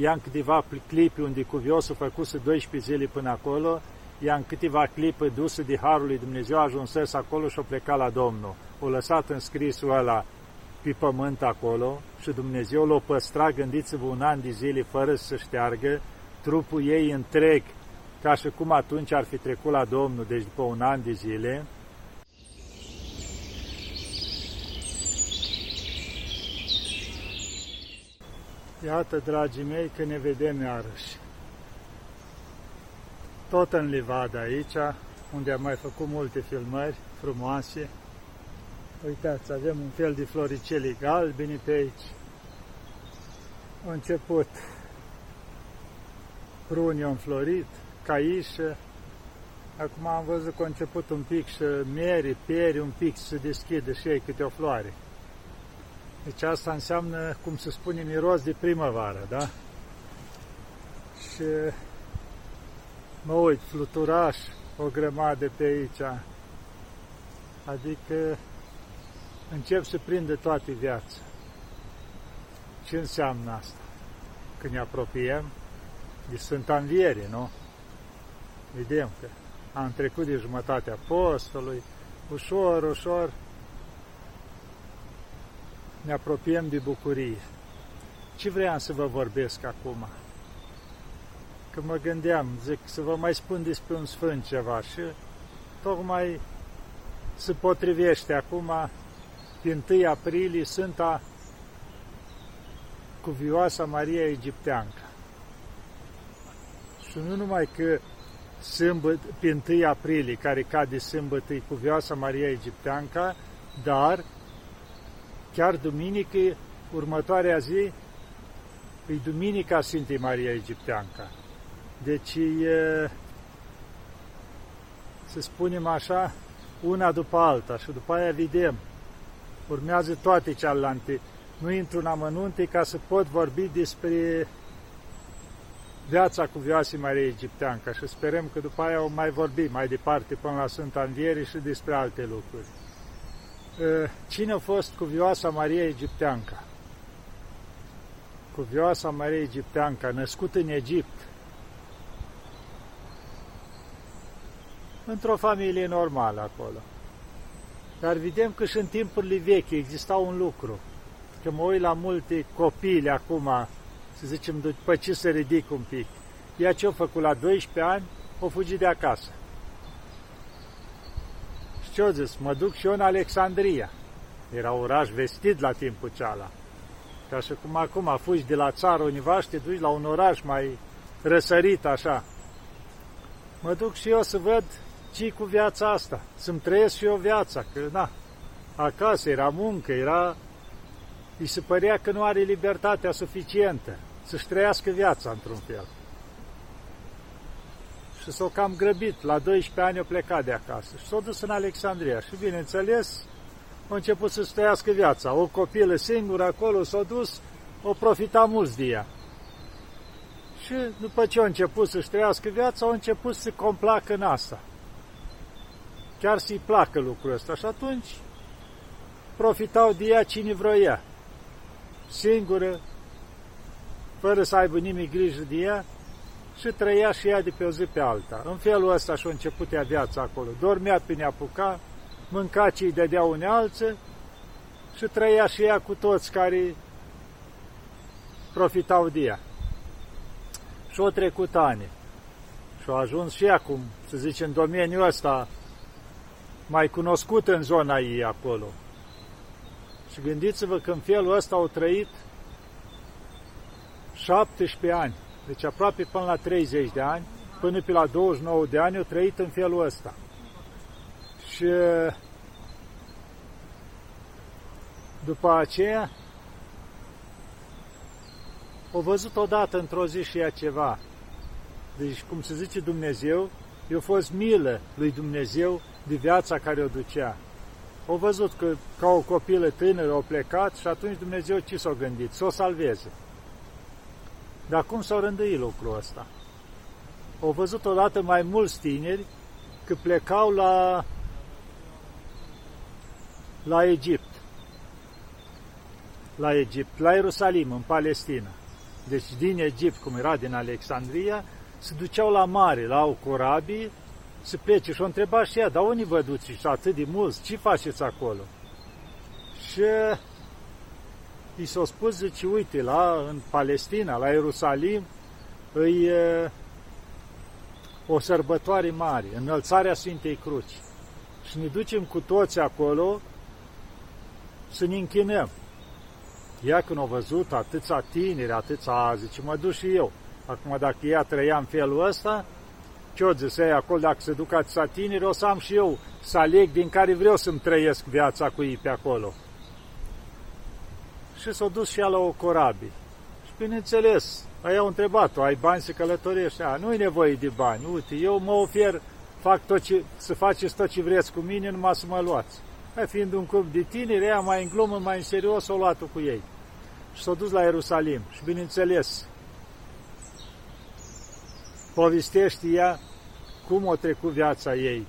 ia-n câteva clipi unde cuviosul făcuse 12 zile până acolo, ia în câteva clipe duse de Harul lui Dumnezeu, ajunsese acolo și o pleca la Domnul. O lăsat în scrisul ăla pe pământ acolo și Dumnezeu l-o păstra, gândiți-vă, un an de zile fără să șteargă, trupul ei întreg, ca și cum atunci ar fi trecut la Domnul, deci după un an de zile, Iată, dragii mei, că ne vedem iarăși. Tot în Livada aici, unde am mai făcut multe filmări frumoase. Uitați, avem un fel de floriceli galbeni pe aici. Au început prunii au înflorit, caișă. Acum am văzut că a început un pic și mieri, pieri, un pic să deschidă și ei câte o floare. Deci asta înseamnă, cum se spune, miros de primăvară, da? Și mă uit, fluturaș, o grămadă pe aici. Adică încep să prinde toate viața. Ce înseamnă asta? Când ne apropiem de Sfânta Înviere, nu? Vedem că am trecut de jumătatea postului, ușor, ușor, ne apropiem de bucurie. Ce vreau să vă vorbesc acum? Că mă gândeam, zic, să vă mai spun despre un sfânt ceva și tocmai se potrivește acum, din 1 aprilie, Sfânta Cuvioasa Maria Egipteancă. Și nu numai că sâmbăt, pe 1 aprilie, care cade sâmbătă, Cuvioasa Maria Egipteanca, dar chiar duminică, următoarea zi, e Duminica Sfintei Maria Egipteanca. Deci, e, să spunem așa, una după alta și după aia vedem. Urmează toate cealaltă. Nu intru în amănunte ca să pot vorbi despre viața cu vioasii Maria Egipteanca și sperăm că după aia o mai vorbi mai departe până la Sfânta Înviere și despre alte lucruri. Ă, cine a fost cuvioasa Maria Egipteanca? Cuvioasa Maria Egipteanca, născut în Egipt, într-o familie normală acolo. Dar vedem că și în timpurile vechi exista un lucru, că mă uit la multe copii acum, să zicem, după ce se ridic un pic. Ea ce-a făcut la 12 ani, o fugit de acasă ce o zis? Mă duc și eu în Alexandria. Era oraș vestit la timpul ceala. Ca și cum acum fugi de la țară univaș și te duci la un oraș mai răsărit așa. Mă duc și eu să văd ce cu viața asta, să-mi trăiesc și eu viața, că na, acasă era muncă, era... Îi se părea că nu are libertatea suficientă să-și trăiască viața într-un fel și s-o cam grăbit. La 12 ani o plecat de acasă și s-a dus în Alexandria. Și bineînțeles, a început să stăiască viața. O copilă singură acolo s-a dus, o profita mulți de ea. Și după ce a început să-și trăiască viața, au început să complacă în asta. Chiar să-i placă lucrul ăsta. Și atunci profitau de ea cine vroia. Singură, fără să aibă nimic grijă de ea, și trăia și ea de pe o zi pe alta. În felul ăsta și-a început ea viața acolo. Dormea pe neapuca, mânca ce îi dădea unealță și trăia și ea cu toți care profitau de ea. Și-au trecut ani. Și-au ajuns și acum, să zice, în domeniul ăsta mai cunoscut în zona ei acolo. Și gândiți-vă că în felul ăsta au trăit 17 ani. Deci aproape până la 30 de ani, până pe la 29 de ani, au trăit în felul ăsta. Și după aceea, o văzut odată într-o zi și ea ceva. Deci, cum se zice Dumnezeu, i-a fost milă lui Dumnezeu de viața care o ducea. O văzut că ca o copilă tânără o plecat și atunci Dumnezeu ce s-a gândit? Să o salveze. Dar cum s-au rânduit lucrul ăsta? Au văzut odată mai mulți tineri că plecau la, la Egipt, la Egipt, la Ierusalim, în Palestina. deci din Egipt, cum era din Alexandria, se duceau la mare, la o corabii, să plece și o întreba și ea, dar unde vă duceți atât de mulți, ce faceți acolo? Și i s-a spus, zice, uite, la, în Palestina, la Ierusalim, îi o sărbătoare mare, înălțarea Sfintei Cruci. Și ne ducem cu toți acolo să ne închinăm. Ea când a văzut atâția tineri, atâția, zice, mă duc și eu. Acum dacă ea trăia în felul ăsta, ce-o zis acolo, dacă se duc atâția tineri, o să am și eu să aleg din care vreau să-mi trăiesc viața cu ei pe acolo. Și s-a dus și ea la o corabie. Și bineînțeles, ai au întrebat-o, ai bani să călătorești? A, nu-i nevoie de bani, uite, eu mă ofer, fac tot ce, să faceți tot ce vreți cu mine, numai să mă luați. Hai, fiind un club de tineri, ea mai în glumă, mai în serios, o luat cu ei. Și s-a dus la Ierusalim. Și bineînțeles, povestește ea cum a trecut viața ei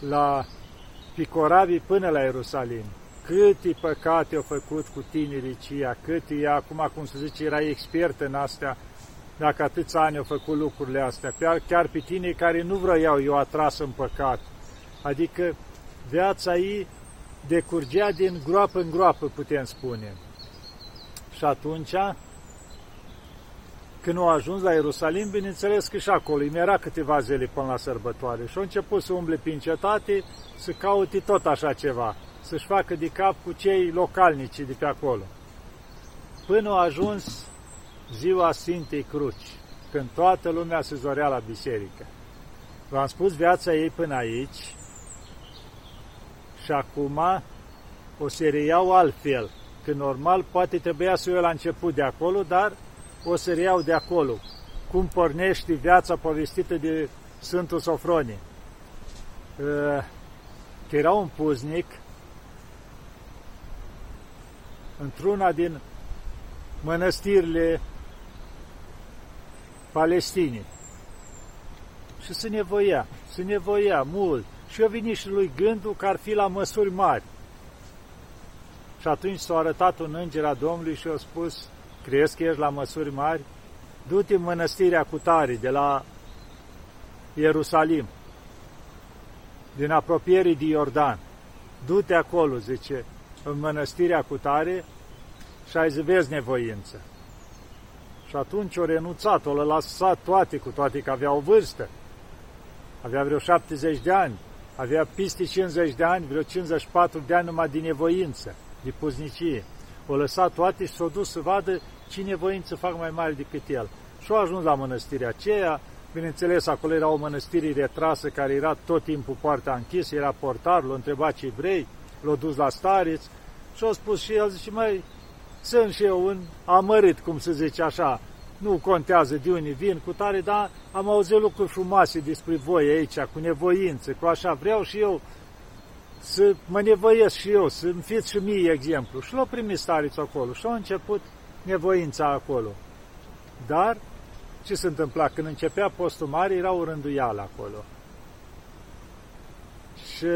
la Picoravi până la Ierusalim. Câte păcate au făcut cu tinerii cia, cât ea, acum cum se zice, era expert în astea, dacă atâți ani au făcut lucrurile astea, chiar pe tine care nu vreau eu atras în păcat. Adică viața ei decurgea din groapă în groapă, putem spune. Și atunci, când au ajuns la Ierusalim, bineînțeles că și acolo îmi era câteva zile până la sărbătoare și au început să umble prin cetate, să caute tot așa ceva, să-și facă de cap cu cei localnici de pe acolo. Până au ajuns ziua Sfintei Cruci, când toată lumea se zorea la biserică. V-am spus viața ei până aici, și acum o să reiau altfel, că normal poate trebuia să eu la început de acolo, dar o să reiau de acolo. Cum pornește viața povestită de Sfântul Sofronie. Ă, că era un puznic într-una din mănăstirile Palestinei. Și se nevoia, se nevoia mult și a venit și lui gândul că ar fi la măsuri mari. Și atunci s-a arătat un înger a Domnului și a spus, crezi că ești la măsuri mari? Du-te în mănăstirea cu tare de la Ierusalim, din apropierii de Iordan. Du-te acolo, zice, în mănăstirea cu tare și ai vezi nevoință. Și atunci o renunțat, o lăsat toate, cu toate că avea o vârstă. Avea vreo 70 de ani avea peste 50 de ani, vreo 54 de ani numai din nevoință, de puznicie. O lăsat toate și s-a dus să vadă ce nevoință fac mai mare decât el. Și a ajuns la mănăstirea aceea, bineînțeles, acolo era o mănăstire retrasă care era tot timpul poarta închisă, era portar, l-a întrebat ce vrei, l-a dus la stareț și a spus și el, zice, mai sunt și eu un amărit, cum se zice așa, nu contează de unde vin cu tare, dar am auzit lucruri frumoase despre voi aici, cu nevoință, cu așa, vreau și eu să mă nevoiesc și eu, să-mi fiți și mie exemplu. Și l-au primit stariți acolo și a început nevoința acolo. Dar, ce se întâmpla? Când începea postul mare, era o rânduială acolo. Și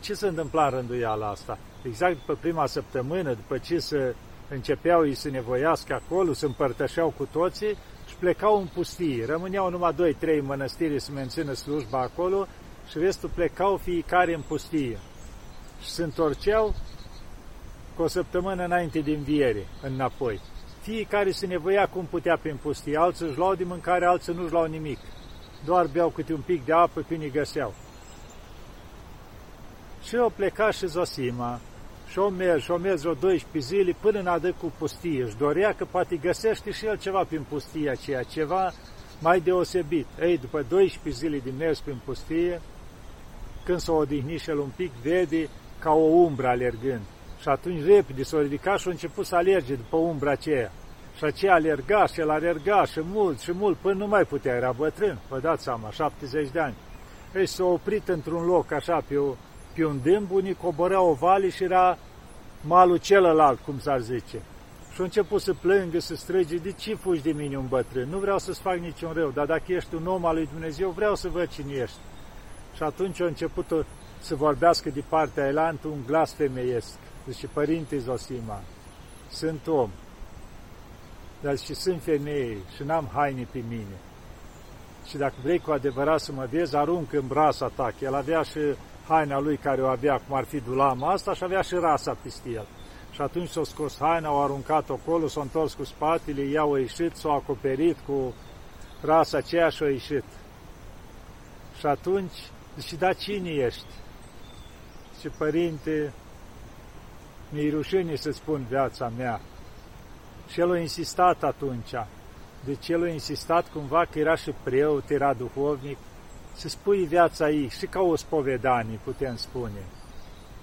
ce se întâmpla în rânduiala asta? Exact după prima săptămână, după ce se începeau ei să nevoiască acolo, să împărtășeau cu toții și plecau în pustie. Rămâneau numai doi, trei mănăstiri să mențină slujba acolo și restul plecau fiecare în pustie. Și se întorceau cu o săptămână înainte de înviere, înapoi. Fiecare se nevoia cum putea prin pustie, alții își luau de mâncare, alții nu își luau nimic. Doar beau câte un pic de apă când îi găseau. Și au plecat și Zosima, și o mers, și o mers vreo 12 zile până în adă cu pustie. Își dorea că poate găsește și el ceva prin pustia aceea, ceva mai deosebit. Ei, după 12 zile de mers prin pustie, când s-a odihnit și el un pic, vede ca o umbră alergând. Și atunci repede s-a ridicat și a început să alerge după umbra aceea. Și aceea alerga și el alerga și mult și mult până nu mai putea, era bătrân, vă dați seama, 70 de ani. Ei s-a oprit într-un loc așa pe o pe un dâmb, unii coboreau o vale și era malul celălalt, cum s-ar zice. Și a început să plângă, să strige, de ce fugi de mine un bătrân? Nu vreau să-ți fac niciun rău, dar dacă ești un om al lui Dumnezeu, vreau să văd cine ești. Și atunci a început să vorbească de partea elantă un glas femeiesc. Zice, Părinte Zosima, sunt om. dar și sunt femeie și n-am haine pe mine. Și dacă vrei cu adevărat să mă vezi, arunc în brasa ta, că el avea și haina lui care o avea, cum ar fi dulama asta, și avea și rasa peste el. Și atunci s-a scos haina, au aruncat acolo, s-a întors cu spatele, ea a ieșit, s-a acoperit cu rasa aceea și a ieșit. Și atunci, și da, cine ești? Și părinte, mi-e rușine să spun viața mea. Și el a insistat atunci. Deci el a insistat cumva că era și preot, era duhovnic, să spui viața ei și ca o spovedanie, putem spune.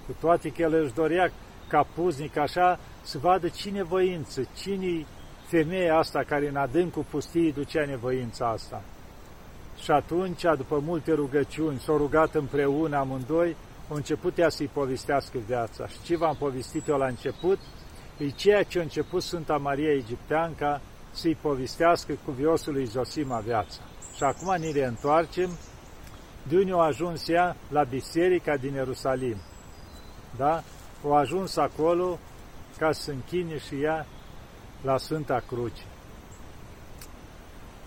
Cu toate că el își dorea ca puznic așa să vadă cine voință, cine femeia asta care în adâncul pustiei ducea nevoința asta. Și atunci, după multe rugăciuni, s-au rugat împreună amândoi, au început ea să-i povestească viața. Și ce v-am povestit eu la început, e ceea ce a început Sfânta Maria Egipteanca să-i povestească cuviosului Zosima viața. Și acum ne reîntoarcem de unde a ajuns ea la biserica din Ierusalim. Da? O ajuns acolo ca să închine și ea la Sfânta Cruce.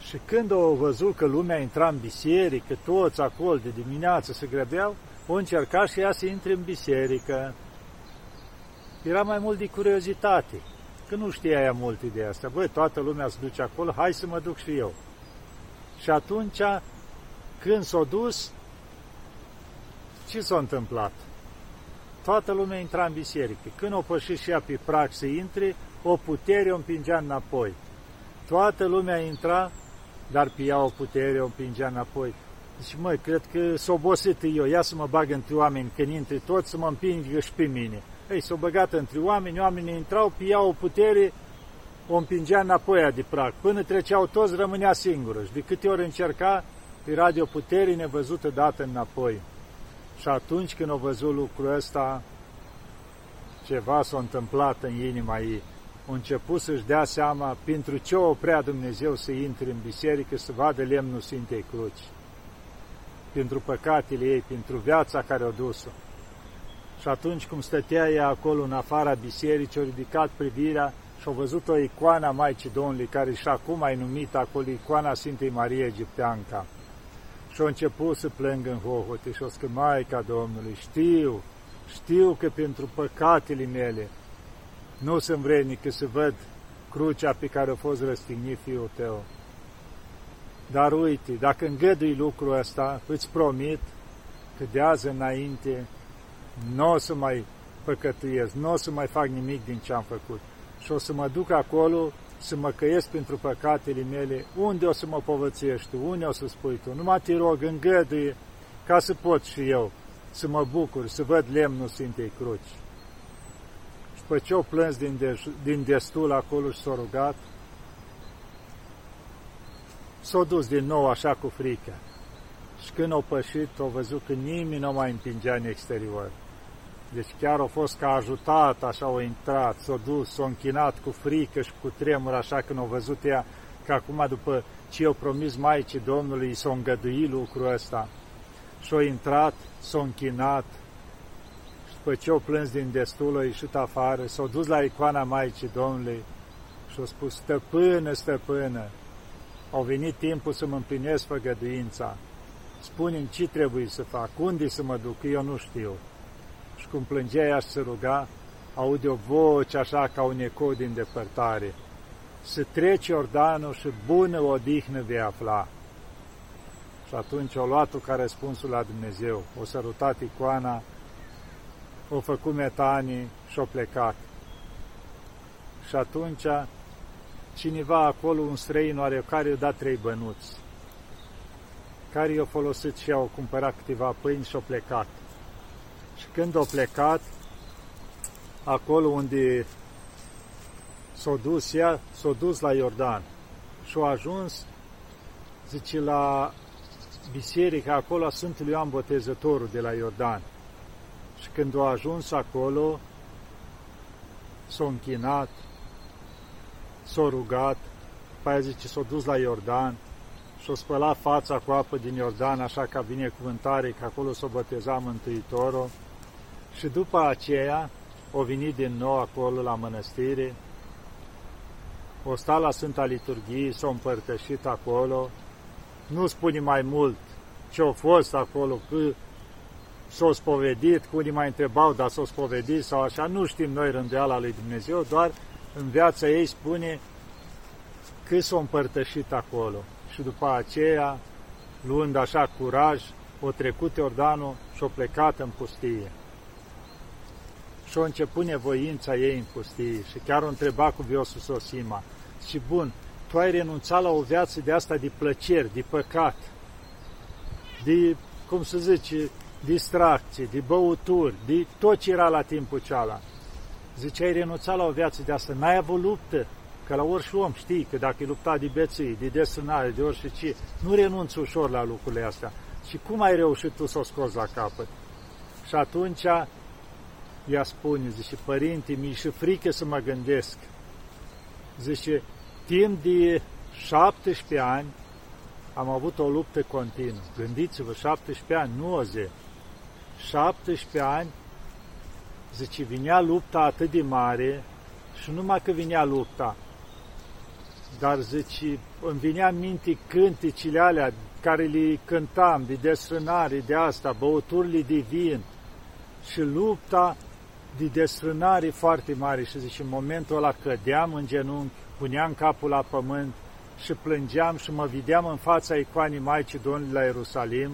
Și când au văzut că lumea intra în biserică, toți acolo de dimineață se grăbeau, o încerca și ea să intre în biserică. Era mai mult de curiozitate, că nu știa ea multe de asta. Băi, toată lumea se duce acolo, hai să mă duc și eu. Și atunci, când s-a dus, ce s-a întâmplat? Toată lumea intra în biserică. Când o pășit și ea pe prag să intre, o putere o împingea înapoi. Toată lumea intra, dar pe ea o putere o împingea înapoi. Deci, măi, cred că s-a obosit eu, ia să mă bag între oameni, când intre toți, să mă împingă și pe mine. Ei, s-a băgat între oameni, oamenii intrau, pe ea o putere, o împingea înapoi de prag. Până treceau toți, rămânea singură. Și de câte ori încerca, era de o putere nevăzută dată înapoi. Și atunci când au văzut lucrul ăsta, ceva s-a întâmplat în inima ei. A început să-și dea seama pentru ce o oprea Dumnezeu să intre în biserică, să vadă lemnul Sfintei Cruci. Pentru păcatele ei, pentru viața care o dus-o. Și atunci cum stătea ea acolo în afara bisericii, a ridicat privirea și a văzut o icoană a Maicii Domnului, care și acum ai numit acolo icoana Sfintei Marie Egipteanca. Și a început să plângă în hohote și o că Maica Domnului, știu, știu că pentru păcatele mele nu sunt vrednic să văd crucea pe care a fost răstignit fiul tău. Dar uite, dacă îngădui lucrul ăsta, îți promit că de azi înainte nu o să mai păcătuiesc, nu o să mai fac nimic din ce am făcut. Și o să mă duc acolo să mă căiesc pentru păcatele mele, unde o să mă povățești tu, unde o să spui tu, numai te rog, îngăduie, ca să pot și eu să mă bucur, să văd lemnul Sfintei Cruci. Și pe ce o plâns din, de, din destul acolo și s-a rugat, s-a dus din nou așa cu frică. Și când au pășit, au văzut că nimeni nu mai împingea în exterior. Deci chiar a fost ca ajutat, așa au intrat, s-a dus, s-a închinat cu frică și cu tremur, așa când au văzut ea că acum după ce i-au promis Maicii Domnului, s-a îngăduit lucrul ăsta. Și a intrat, s-a închinat, și după ce au plâns din destul, a ieșit afară, s-au dus la icoana Maicii Domnului și au spus, stăpână, stăpână, au venit timpul să mă împlinesc făgăduința. Spune-mi ce trebuie să fac, unde să mă duc, eu nu știu și cum plângea ea și se ruga, aude o voce așa ca un ecou din depărtare. Să treci Iordanul și bună odihnă vei afla. Și atunci o luat-o ca răspunsul la Dumnezeu, o sărutat icoana, o făcut metanii și o plecat. Și atunci cineva acolo, un străin oare, care i-a dat trei bănuți, care i-a folosit și au cumpărat câteva pâini și au plecat. Și când au plecat, acolo unde s-a dus ea, s-a dus la Iordan și a ajuns, zice, la biserica acolo a Sfântului Ioan Botezătorul de la Iordan. Și când a ajuns acolo, s-a închinat, s-a rugat, pe aia zice, s-a dus la Iordan și-a spălat fața cu apă din Iordan, așa ca binecuvântare, că acolo s-a botezat Mântuitorul. Și după aceea, o venit din nou acolo la mănăstire o sta la Sfânta Liturghie, s-a împărtășit acolo, nu spune mai mult ce a fost acolo, că s-a spovedit, cu unii mai întrebau, dar s-a spovedit sau așa, nu știm noi rândeala lui Dumnezeu, doar în viața ei spune că s-a împărtășit acolo. Și după aceea, luând așa curaj, o trecut Iordanul și o plecat în pustie. Și o început nevoința ei în pustie și chiar o întreba cu Viosul Sosima. Și bun, tu ai renunțat la o viață de asta de plăceri, de păcat, de, cum să zice, distracție, de băuturi, de tot ce era la timpul ceala. Zice, ai renunțat la o viață de asta, n-ai avut luptă, că la orice om știi că dacă e lupta de beții, de desânare, de orice ce, nu renunți ușor la lucrurile astea. Și cum ai reușit tu să o scoți la capăt? Și atunci ea spune, zice, părinte, mi și frică să mă gândesc. Zice, timp de 17 ani am avut o luptă continuă. Gândiți-vă, 17 ani, nu o zi. 17 ani, zice, vinea lupta atât de mare și numai că vinea lupta, dar zice, îmi vinea în minte cânticile alea care le cântam, de desfrânare, de asta, băuturile de vin și lupta de desfrânare foarte mare și zice, în momentul ăla cădeam în genunchi, puneam capul la pământ și plângeam și mă vedeam în fața icoanei Maicii Domnului la Ierusalim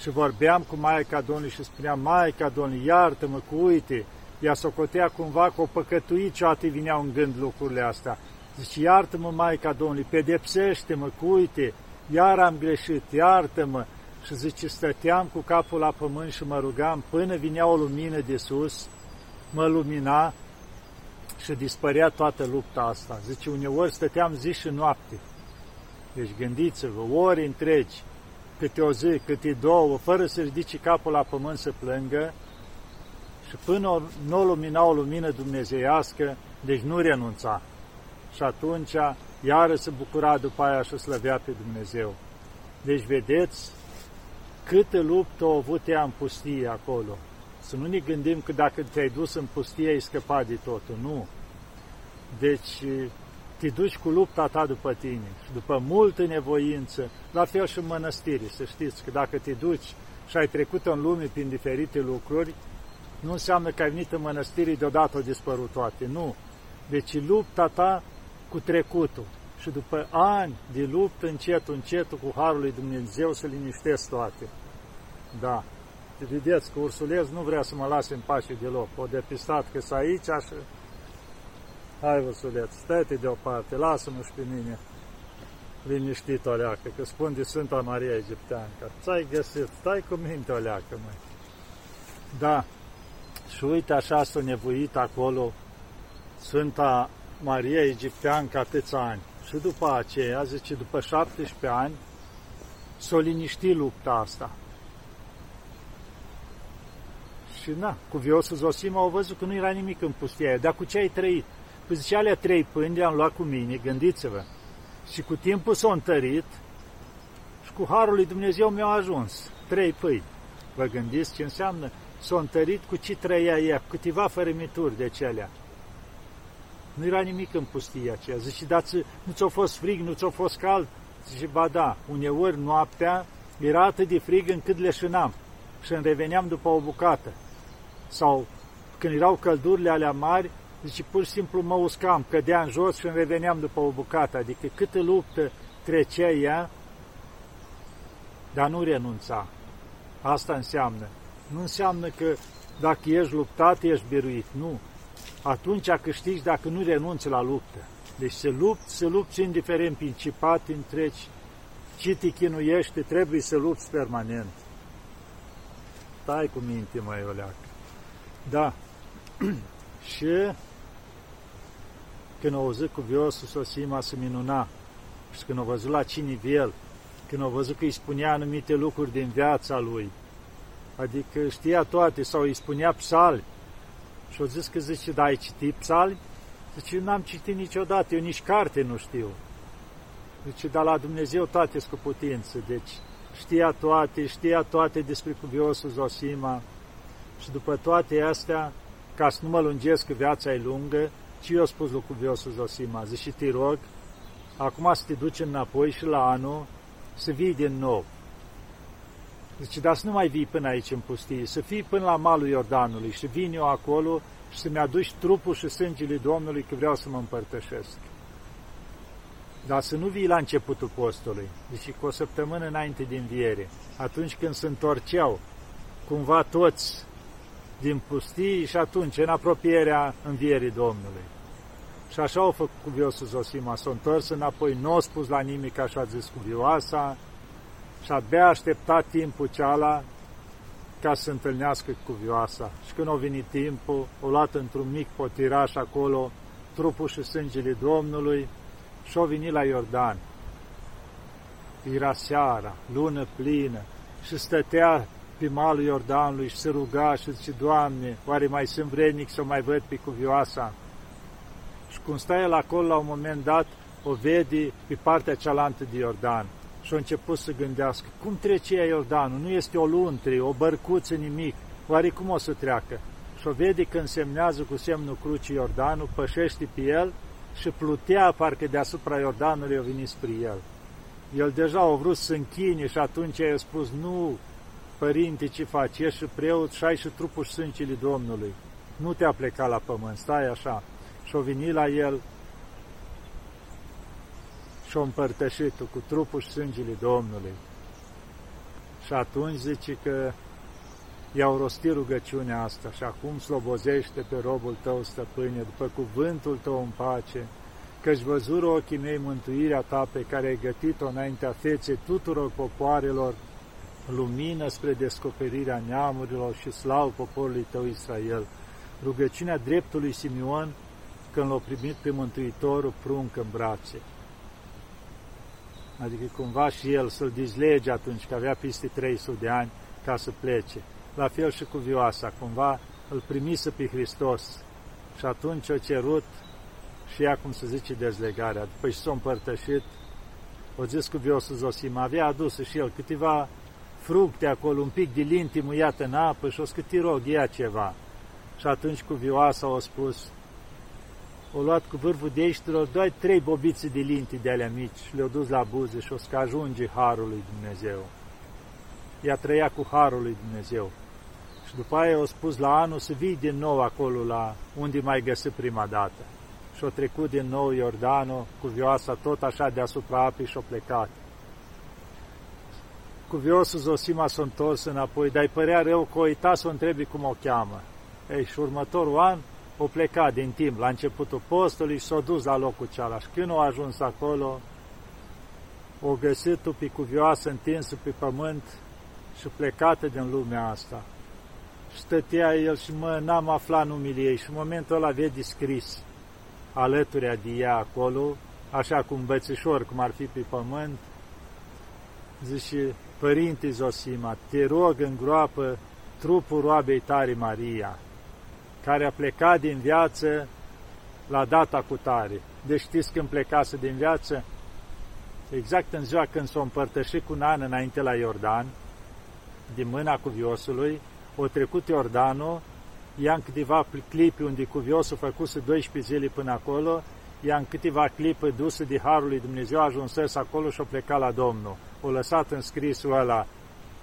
și vorbeam cu Maica Domnului și spuneam, Maica Domnului, iartă-mă cu uite, ea socotea cumva că o păcătuit ce atât vineau în gând lucrurile astea. Zice, iartă-mă, Maica Domnului, pedepsește-mă cu uite, iar am greșit, iartă-mă. Și zice, stăteam cu capul la pământ și mă rugam până vinea o lumină de sus, mă lumina și dispărea toată lupta asta. Zice, uneori stăteam zi și noapte. Deci gândiți-vă, ori întregi, câte o zi, câte două, fără să ridice capul la pământ să plângă, și până nu lumina o lumină dumnezeiască, deci nu renunța. Și atunci, iară se bucura după aia și slăvea pe Dumnezeu. Deci, vedeți câtă luptă a avut ea în pustie acolo. Să nu ne gândim că dacă te-ai dus în pustie, ai scăpat de totul. Nu. Deci, te duci cu lupta ta după tine și după multă nevoință, la fel și în mănăstiri, să știți că dacă te duci și ai trecut în lume prin diferite lucruri, nu înseamnă că ai venit în mănăstiri deodată au dispărut toate, nu. Deci lupta ta cu trecutul și după ani de luptă, încet, încetul, cu Harul lui Dumnezeu să liniștesc toate. Da. Vedeți că ursuleț nu vrea să mă lase în pace deloc. O depistat că s aici și... Hai, ursuleț, stai-te deoparte, lasă-mă și pe mine liniștit o leacă, că spun de Sfânta Maria Egipteancă. Ți-ai găsit, stai cu minte o leacă, măi. Da, și uite așa s-a nevoit acolo Sfânta Maria Egipteancă atâția ani. Și după aceea, zice, după 17 ani, s-a liniștit lupta asta. Și na, cu viosul Zosima au văzut că nu era nimic în pustia aia. Dar cu ce ai trăit? Păi zice, alea trei pâini le-am luat cu mine, gândiți-vă. Și cu timpul s-a întărit și cu Harul lui Dumnezeu mi-au ajuns. Trei pâini. Vă gândiți ce înseamnă? S-a întărit cu ce trăia ea, câteva fărâmituri de celea. Nu era nimic în pustia aceea. Zice, dar nu ți-a fost frig, nu ți-a fost cald? Zice, ba da, uneori noaptea era atât de frig încât leșinam și îmi reveneam după o bucată. Sau când erau căldurile alea mari, zice, pur și simplu mă uscam, cădeam jos și îmi reveneam după o bucată. Adică câtă luptă trecea ea, dar nu renunța. Asta înseamnă. Nu înseamnă că dacă ești luptat, ești biruit. Nu atunci câștigi dacă nu renunți la luptă. Deci să lupți, să lupți indiferent principat, întreci, ce te chinuiește, trebuie să lupți permanent. Stai cu minte, mai oleac. Da. și când au văzut cu viosul Sosima să minuna și când au văzut la ce nivel, când au văzut că îi spunea anumite lucruri din viața lui, adică știa toate sau îi spunea psalmi, și-o zis că zice, da, ai citit psalmi? Zice, eu n-am citit niciodată, eu nici carte nu știu. Zice, dar la Dumnezeu toate cu putință, deci știa toate, știa toate despre cuviosul Zosima și după toate astea, ca să nu mă lungesc că viața e lungă, Ce i-a spus lui cuviosul Zosima? Zice, te rog, acum să te duci înapoi și la anul să vii din nou. Zice, dar să nu mai vii până aici în pustie, să fii până la malul Iordanului și vin eu acolo și să-mi aduci trupul și sângele Domnului că vreau să mă împărtășesc. Dar să nu vii la începutul postului, deci cu o săptămână înainte din viere, atunci când se întorceau cumva toți din pustii și atunci în apropierea învierii Domnului. Și așa au făcut cuviosul Zosima, s-a întors înapoi, nu a spus la nimic, așa a zis cuvioasa, și abia aștepta timpul ceala ca să se întâlnească cu vioasa. Și când a venit timpul, o luat într-un mic potiraș acolo trupul și sângele Domnului și a venit la Iordan. Era seara, lună plină și stătea pe malul Iordanului și se ruga și zice, Doamne, oare mai sunt vrednic să o mai văd pe cuvioasa? Și cum stă el acolo, la un moment dat, o vede pe partea cealaltă de Iordan și a început să gândească, cum trece ea Iordanul? Nu este o luntre, o bărcuță, nimic. Oare cum o să treacă? Și o vede că însemnează cu semnul crucii Iordanul, pășește pe el și plutea parcă deasupra Iordanului a venit spre el. El deja a vrut să închine și atunci i-a spus, nu, părinte, ce faci? Ești și preot și ai și trupul și sângele Domnului. Nu te-a plecat la pământ, stai așa. Și a venit la el și-o împărtășit cu trupul și sângele Domnului. Și atunci zice că i-au rostit rugăciunea asta și acum slobozește pe robul tău, stăpâne, după cuvântul tău în pace, căci văzură ochii mei mântuirea ta pe care ai gătit-o înaintea feței tuturor popoarelor, lumină spre descoperirea neamurilor și slavă poporului tău Israel. Rugăciunea dreptului Simeon când l-a primit pe Mântuitorul prunc în brațe adică cumva și el să-l dizlege atunci, că avea peste 300 de ani ca să plece. La fel și cu vioasa, cumva îl primise pe Hristos și atunci a cerut și ea, cum se zice, dezlegarea. După ce s-a împărtășit, o zis cu viosul Zosim, avea adus și el câteva fructe acolo, un pic de linti muiată în apă și o scâti rog, ia ceva. Și atunci cu vioasa a spus, o luat cu vârful deștilor, doi, trei bobițe de linti de alea mici și le-au dus la buze și o să ajunge Harul lui Dumnezeu. Ea trăia cu Harul lui Dumnezeu. Și după aia au spus la anul să vii din nou acolo la unde mai găsit prima dată. Și au trecut din nou Iordanul cu vioasa tot așa deasupra apei și au plecat. Viosul Zosima s-a întors înapoi, dar îi părea rău că o uita să o întrebi cum o cheamă. Ei, și următorul an o plecat din timp la începutul postului și s-a dus la locul cealaltă. Și când a ajuns acolo, o găsit-o pe cuvioasă întinsă pe pământ și plecată din lumea asta. Și stătea el și mă, n-am aflat numele ei și în momentul ăla vede scris alături de ea acolo, așa cum bățișor, cum ar fi pe pământ, zice, Părinte Zosima, te rog în groapă trupul roabei tare Maria, care a plecat din viață la data cu tare. Deci știți când plecase din viață? Exact în ziua când s-a împărtășit cu un an înainte la Iordan, din mâna cuviosului, o trecut Iordanul, ia în câteva clipi unde cuviosul făcuse 12 zile până acolo, ia în câteva clipe duse de Harul lui Dumnezeu, ajunsesc acolo și o plecat la Domnul. O lăsat în scrisul ăla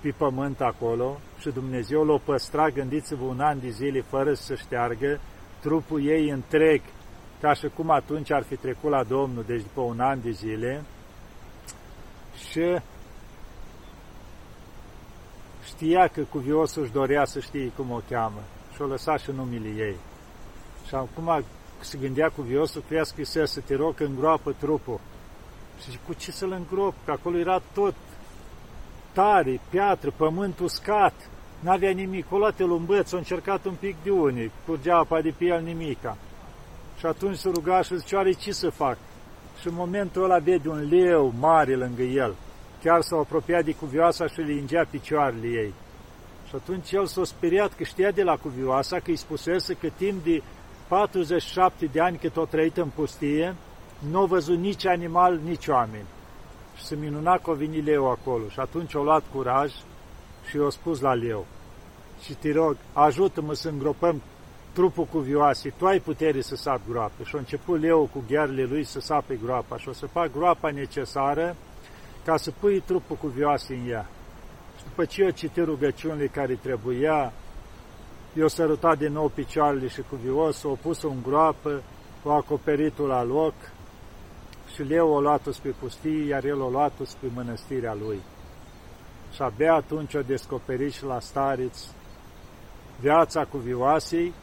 pe pământ acolo și Dumnezeu l-o păstra, gândiți-vă, un an de zile fără să șteargă trupul ei întreg, ca și cum atunci ar fi trecut la Domnul, deci după un an de zile, și știa că cuviosul își dorea să știe cum o cheamă și o lăsa și numele ei. Și acum se gândea cuviosul că ea scrisese, te rog, îngroapă trupul. Și cu ce să-l îngrop? Că acolo era tot tare, piatră, pământ uscat, n-avea nimic, o luat un băț, a încercat un pic de unic, curgea apa de pe el nimica. Și atunci se ruga și zice, oare ce să fac? Și în momentul ăla vede un leu mare lângă el, chiar s-a apropiat de cuvioasa și lingea picioarele ei. Și atunci el s-a speriat că știa de la cuvioasa că îi spusese că timp de 47 de ani cât o trăit în pustie, nu a văzut nici animal, nici oameni și se minuna că a venit leu acolo. Și atunci au luat curaj și i-a spus la leu, și te rog, ajută-mă să îngropăm trupul cu vioase, tu ai putere să sapi groapă. Și a început leu cu ghearele lui să sape groapa și o să fac groapa necesară ca să pui trupul cu vioase în ea. Și după ce eu citi rugăciunile care trebuia, eu sărutat din nou picioarele și cu vios, o pus în groapă, o acoperit la loc și leu o luat spre pustie, iar el o luat spre mănăstirea lui. Și abia atunci o descoperit și la stariți viața cu vioasei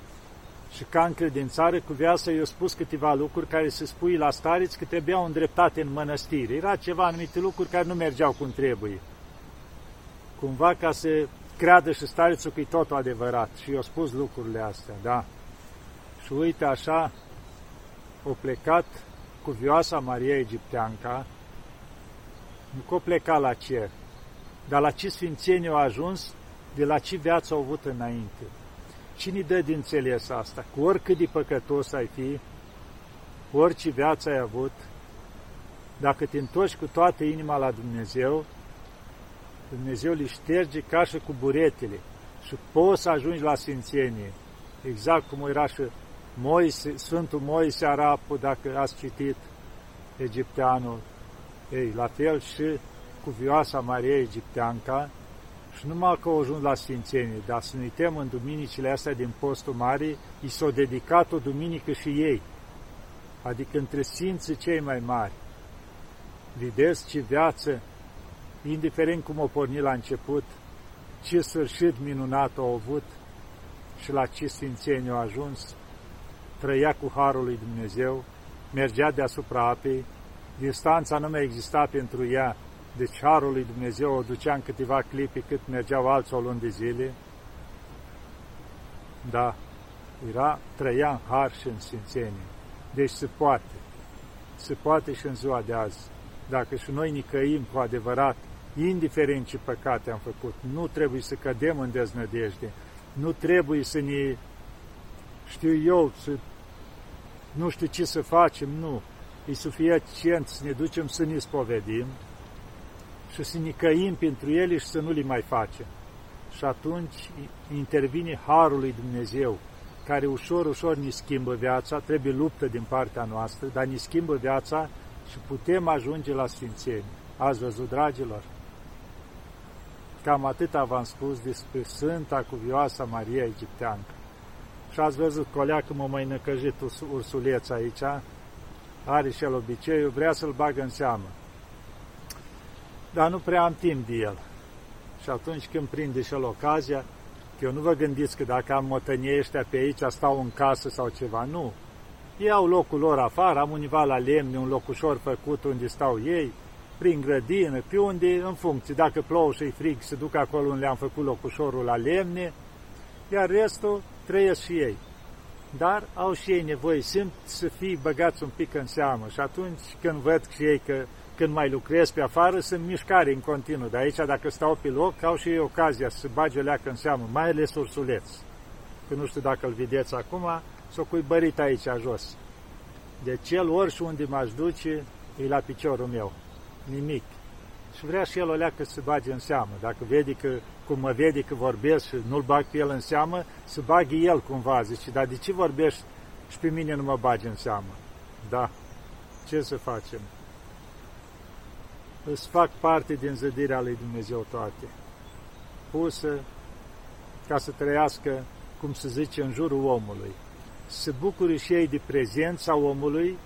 și ca încredințare cu viața i-a spus câteva lucruri care se spui la stariți că trebuiau îndreptate în mănăstire. Era ceva anumite lucruri care nu mergeau cum trebuie. Cumva ca să creadă și starițul că e totul adevărat. Și i-a spus lucrurile astea, da. Și uite așa, o plecat cu vioasa Maria Egipteanca, nu că o pleca la cer, dar la ce sfințenie au ajuns, de la ce viață au avut înainte. Cine dă din înțeles asta? Cu oricât de păcătos ai fi, cu orice viață ai avut, dacă te întorci cu toată inima la Dumnezeu, Dumnezeu le șterge ca și cu buretele și poți să ajungi la sfințenie. Exact cum era și Moise, Sfântul Moise Arapu, dacă ați citit egipteanul, ei, la fel și cu vioasa Maria Egipteanca, și numai că au ajuns la Sfințenie, dar să nu uităm în duminicile astea din postul mare, i s-au dedicat o duminică și ei, adică între Sfinții cei mai mari. Vedeți ce viață, indiferent cum o porni la început, ce sfârșit minunat au avut și la ce Sfințenie au ajuns, trăia cu Harul lui Dumnezeu, mergea deasupra apei, distanța nu mai exista pentru ea, deci Harul lui Dumnezeu o ducea în câteva clipi cât mergeau alții o luni de zile, da, era, trăia în Har și în Sfințenie. Deci se poate, se poate și în ziua de azi. Dacă și noi nicăim cu adevărat, indiferent ce păcate am făcut, nu trebuie să cădem în deznădejde, nu trebuie să ne, știu eu, să nu știu ce să facem, nu. E suficient să ne ducem să ne spovedim și să ne căim pentru ele și să nu le mai facem. Și atunci intervine Harul lui Dumnezeu, care ușor, ușor ne schimbă viața, trebuie luptă din partea noastră, dar ne schimbă viața și putem ajunge la Sfințenie. Ați văzut, dragilor? Cam atât v-am spus despre Sfânta Cuvioasa Maria Egipteancă. Și ați văzut, coleacul mă mai năcăjit ursuleț aici, are și el obiceiul, vrea să-l bagă în seamă. Dar nu prea am timp de el. Și atunci când prinde și el ocazia, că eu nu vă gândiți că dacă am motănie ăștia pe aici, stau în casă sau ceva, nu. Ei au locul lor afară, am univa la lemne, un locușor făcut unde stau ei, prin grădină, pe unde, în funcție, dacă plouă și frig, se duc acolo unde am făcut locușorul la lemne, iar restul trăiesc și ei. Dar au și ei nevoie, simt să fie băgați un pic în seamă și atunci când văd și ei că când mai lucrez pe afară, sunt mișcare în continuu. Dar aici, dacă stau pe loc, au și ei ocazia să bage o leacă în seamă, mai ales ursuleț. Că nu știu dacă îl vedeți acum, s-o cuibărit aici jos. De cel ori și unde m-aș duce, e la piciorul meu. Nimic. Și vrea și el o leacă să bage în seamă. Dacă vede că cum mă vede că vorbesc și nu-l bag pe el în seamă, să bagă el cumva, zice, dar de ce vorbești și pe mine nu mă bagi în seamă? Da, ce să facem? Îți fac parte din zădirea lui Dumnezeu toate, pusă ca să trăiască, cum se zice, în jurul omului. Să bucure și ei de prezența omului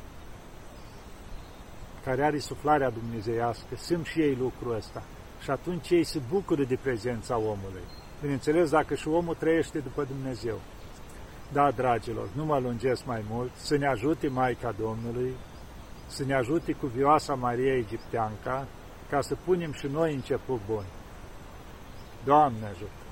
care are suflarea dumnezeiască, simt și ei lucrul ăsta și atunci ei se bucură de prezența omului. Bineînțeles, dacă și omul trăiește după Dumnezeu. Da, dragilor, nu mă lungesc mai mult, să ne ajute Maica Domnului, să ne ajute cu vioasa Maria Egipteanca, ca să punem și noi început bun. Doamne ajută!